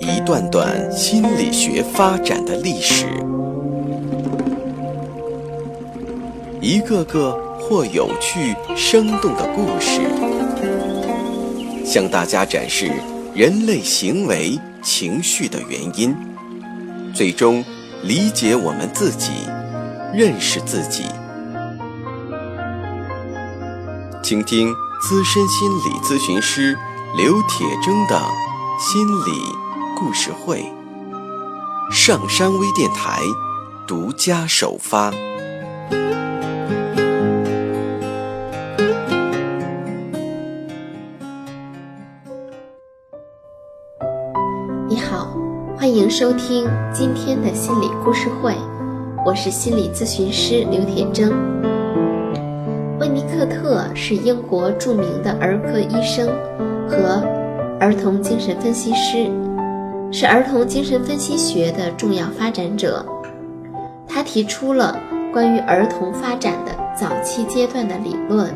一段段心理学发展的历史，一个个或有趣生动的故事，向大家展示人类行为情绪的原因，最终理解我们自己，认识自己。倾听资深心理咨询师刘铁铮的心理故事会，上山微电台独家首发。你好，欢迎收听今天的心理故事会，我是心理咨询师刘铁铮。温尼克特是英国著名的儿科医生和儿童精神分析师，是儿童精神分析学的重要发展者。他提出了关于儿童发展的早期阶段的理论。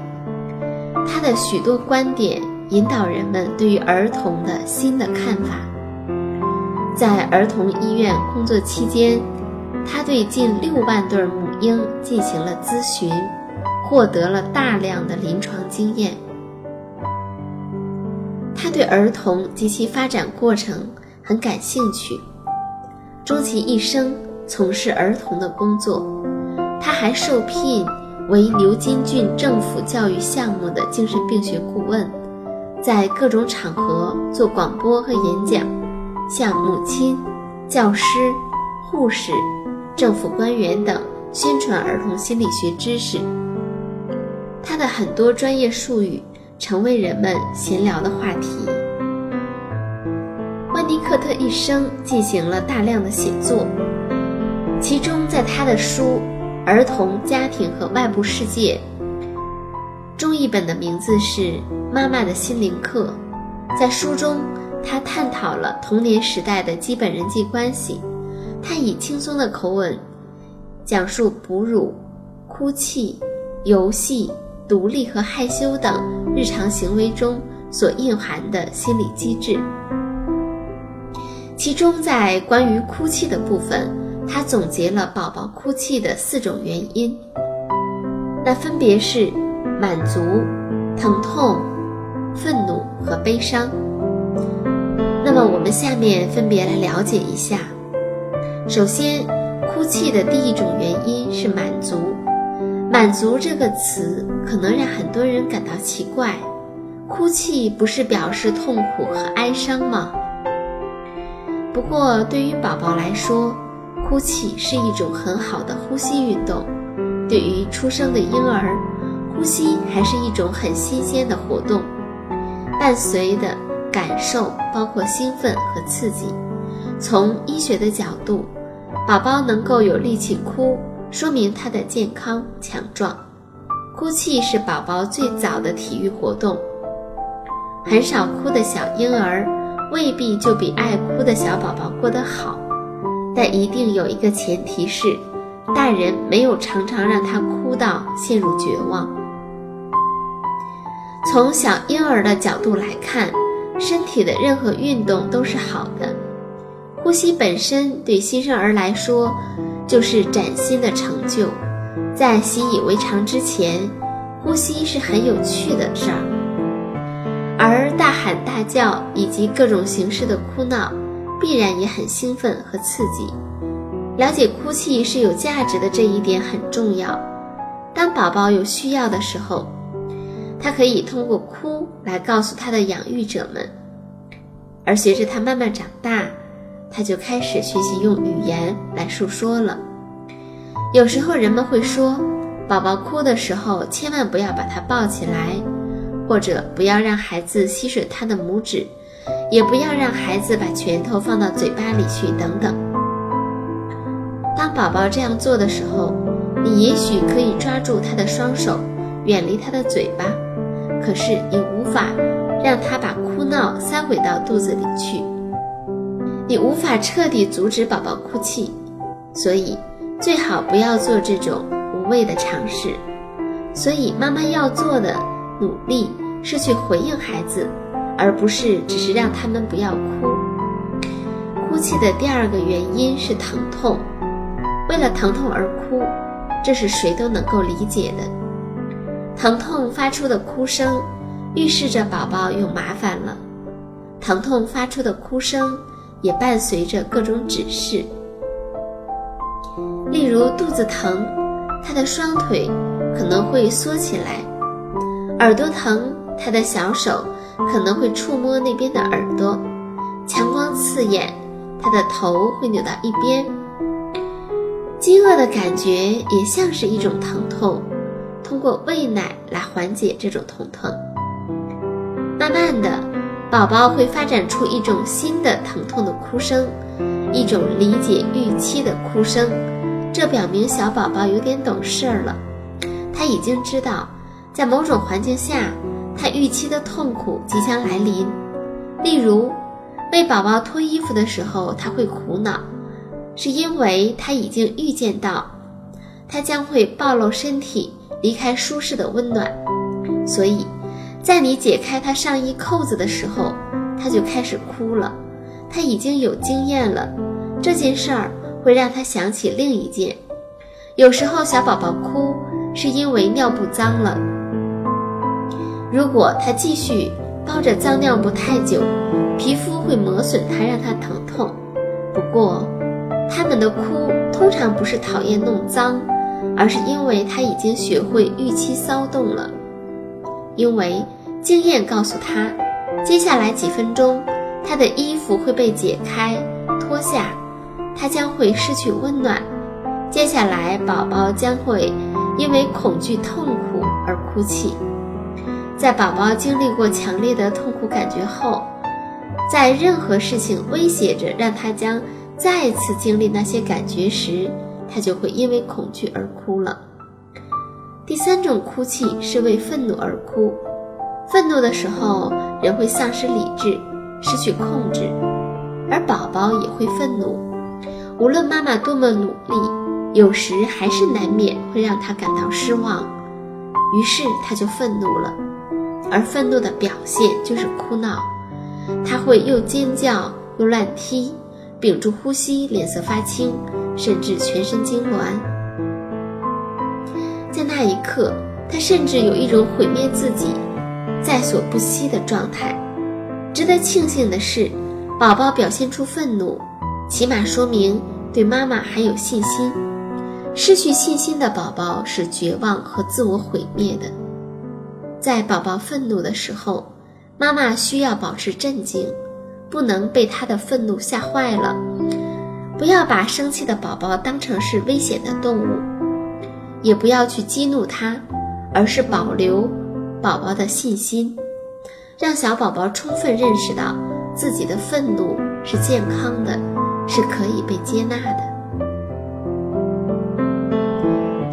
他的许多观点引导人们对于儿童的新的看法。在儿童医院工作期间，他对近六万对母婴进行了咨询。获得了大量的临床经验，他对儿童及其发展过程很感兴趣，终其一生从事儿童的工作。他还受聘为牛津郡政府教育项目的精神病学顾问，在各种场合做广播和演讲，向母亲、教师、护士、政府官员等宣传儿童心理学知识。他的很多专业术语成为人们闲聊的话题。温尼克特一生进行了大量的写作，其中在他的书《儿童、家庭和外部世界》中译本的名字是《妈妈的心灵课》。在书中，他探讨了童年时代的基本人际关系。他以轻松的口吻讲述哺乳、哭泣、游戏。独立和害羞等日常行为中所蕴含的心理机制，其中在关于哭泣的部分，他总结了宝宝哭泣的四种原因，那分别是满足、疼痛、愤怒和悲伤。那么我们下面分别来了解一下。首先，哭泣的第一种原因是满足。满足这个词可能让很多人感到奇怪，哭泣不是表示痛苦和哀伤吗？不过对于宝宝来说，哭泣是一种很好的呼吸运动。对于出生的婴儿，呼吸还是一种很新鲜的活动，伴随的感受包括兴奋和刺激。从医学的角度，宝宝能够有力气哭。说明他的健康强壮。哭泣是宝宝最早的体育活动。很少哭的小婴儿未必就比爱哭的小宝宝过得好，但一定有一个前提是，大人没有常常让他哭到陷入绝望。从小婴儿的角度来看，身体的任何运动都是好的。呼吸本身对新生儿来说。就是崭新的成就，在习以为常之前，呼吸是很有趣的事儿，大叫以及各种形式的哭闹，必然也很兴奋和刺激。了解哭泣是有价值的这一点很重要。当宝宝有需要的时候，他可以通过哭来告诉他的养育者们，而随着他慢慢长大。他就开始学习用语言来诉说了。有时候人们会说，宝宝哭的时候千万不要把他抱起来，或者不要让孩子吸吮他的拇指，也不要让孩子把拳头放到嘴巴里去等等。当宝宝这样做的时候，你也许可以抓住他的双手，远离他的嘴巴，可是你无法让他把哭闹塞回到肚子里去。你无法彻底阻止宝宝哭泣，所以最好不要做这种无谓的尝试。所以妈妈要做的努力是去回应孩子，而不是只是让他们不要哭。哭泣的第二个原因是疼痛，为了疼痛而哭，这是谁都能够理解的。疼痛发出的哭声，预示着宝宝有麻烦了。疼痛发出的哭声，也伴随着各种指示，例如肚子疼，他的双腿可能会缩起来；耳朵疼，他的小手可能会触摸那边的耳朵；强光刺眼，他的头会扭到一边；饥饿的感觉也像是一种疼痛。通过喂奶来缓解这种疼痛，慢慢的，宝宝会发展出一种新的疼痛的哭声，一种理解预期的哭声。这表明小宝宝有点懂事儿了，他已经知道，在某种环境下，他预期的痛苦即将来临。例如，为宝宝脱衣服的时候，他会苦恼，是因为他已经预见到，他将会暴露身体。离开舒适的温暖，所以，在你解开他上衣扣子的时候，他就开始哭了。他已经有经验了，这件事儿会让他想起另一件。有时候小宝宝哭是因为尿布脏了，如果他继续包着脏尿布太久，皮肤会磨损它，让他疼痛。不过，他们的哭通常不是讨厌弄脏。而是因为他已经学会预期骚动了，因为经验告诉他，接下来几分钟，他的衣服会被解开、脱下，他将会失去温暖。接下来，宝宝将会因为恐惧、痛苦而哭泣。在宝宝经历过强烈的痛苦感觉后，在任何事情威胁着让他将再次经历那些感觉时，他就会因为恐惧而哭了。第三种哭泣是为愤怒而哭，愤怒的时候人会丧失理智，失去控制，而宝宝也会愤怒。无论妈妈多么努力，有时还是难免会让他感到失望，于是他就愤怒了。而愤怒的表现就是哭闹，他会又尖叫又乱踢，屏住呼吸，脸色发青。甚至全身痉挛，在那一刻，他甚至有一种毁灭自己、在所不惜的状态。值得庆幸的是，宝宝表现出愤怒，起码说明对妈妈还有信心。失去信心的宝宝是绝望和自我毁灭的。在宝宝愤怒的时候，妈妈需要保持镇静，不能被他的愤怒吓坏了。不要把生气的宝宝当成是危险的动物，也不要去激怒他，而是保留宝宝的信心，让小宝宝充分认识到自己的愤怒是健康的，是可以被接纳的。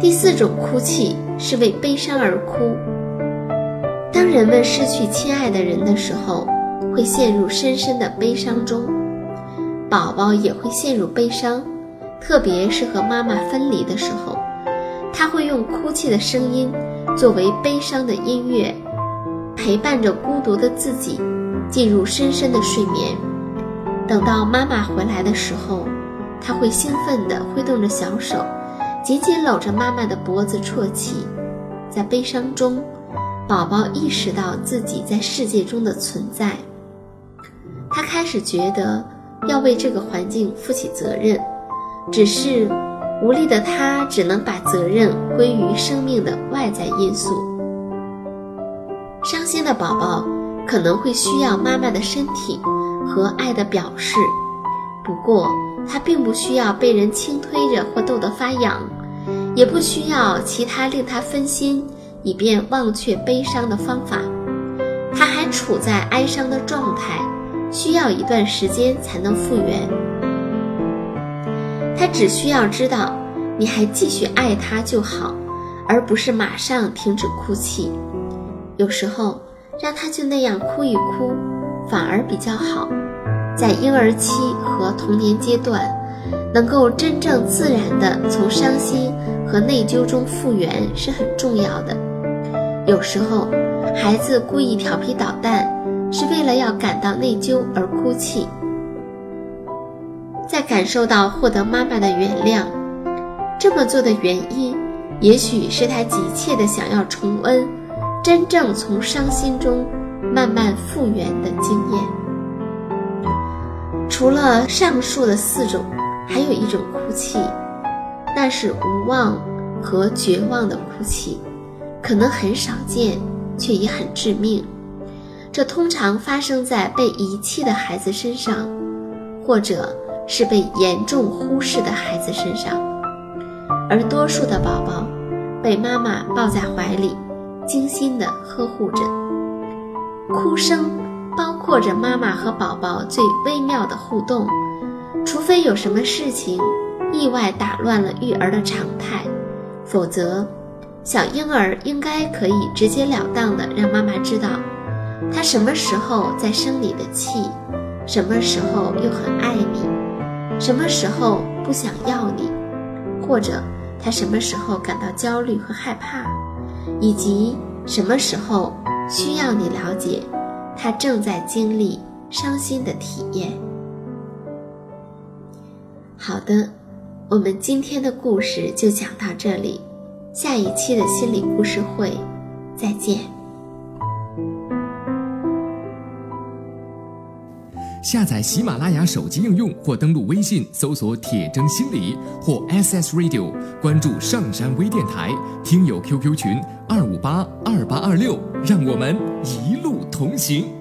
第四种哭泣是为悲伤而哭。当人们失去亲爱的人的时候，会陷入深深的悲伤中。宝宝也会陷入悲伤，特别是和妈妈分离的时候，他会用哭泣的声音作为悲伤的音乐，陪伴着孤独的自己进入深深的睡眠。等到妈妈回来的时候，他会兴奋地挥动着小手，紧紧搂着妈妈的脖子啜泣。在悲伤中，宝宝意识到自己在世界中的存在，他开始觉得。要为这个环境负起责任，只是无力的他只能把责任归于生命的外在因素。伤心的宝宝可能会需要妈妈的身体和爱的表示，不过他并不需要被人轻推着或逗得发痒，也不需要其他令他分心以便忘却悲伤的方法。他还处在哀伤的状态。需要一段时间才能复原。他只需要知道你还继续爱他就好，而不是马上停止哭泣。有时候让他就那样哭一哭，反而比较好。在婴儿期和童年阶段，能够真正自然地从伤心和内疚中复原是很重要的。有时候，孩子故意调皮捣蛋。是为了要感到内疚而哭泣。在感受到获得妈妈的原谅。这么做的原因，也许是他急切的想要重温真正从伤心中慢慢复原的经验。除了上述的四种，还有一种哭泣，那是无望和绝望的哭泣，可能很少见，却也很致命。这通常发生在被遗弃的孩子身上，或者是被严重忽视的孩子身上，而多数的宝宝被妈妈抱在怀里，精心地呵护着。哭声包括着妈妈和宝宝最微妙的互动，除非有什么事情意外打乱了育儿的常态，否则，小婴儿应该可以直截了当的让妈妈知道。他什么时候在生你的气，什么时候又很爱你，什么时候不想要你，或者他什么时候感到焦虑和害怕，以及什么时候需要你了解他正在经历伤心的体验。好的，我们今天的故事就讲到这里，下一期的心理故事会，再见。下载喜马拉雅手机应用或登录微信搜索“铁征心理”或 SS Radio，关注上山微电台，听友 QQ 群二五八二八二六，让我们一路同行。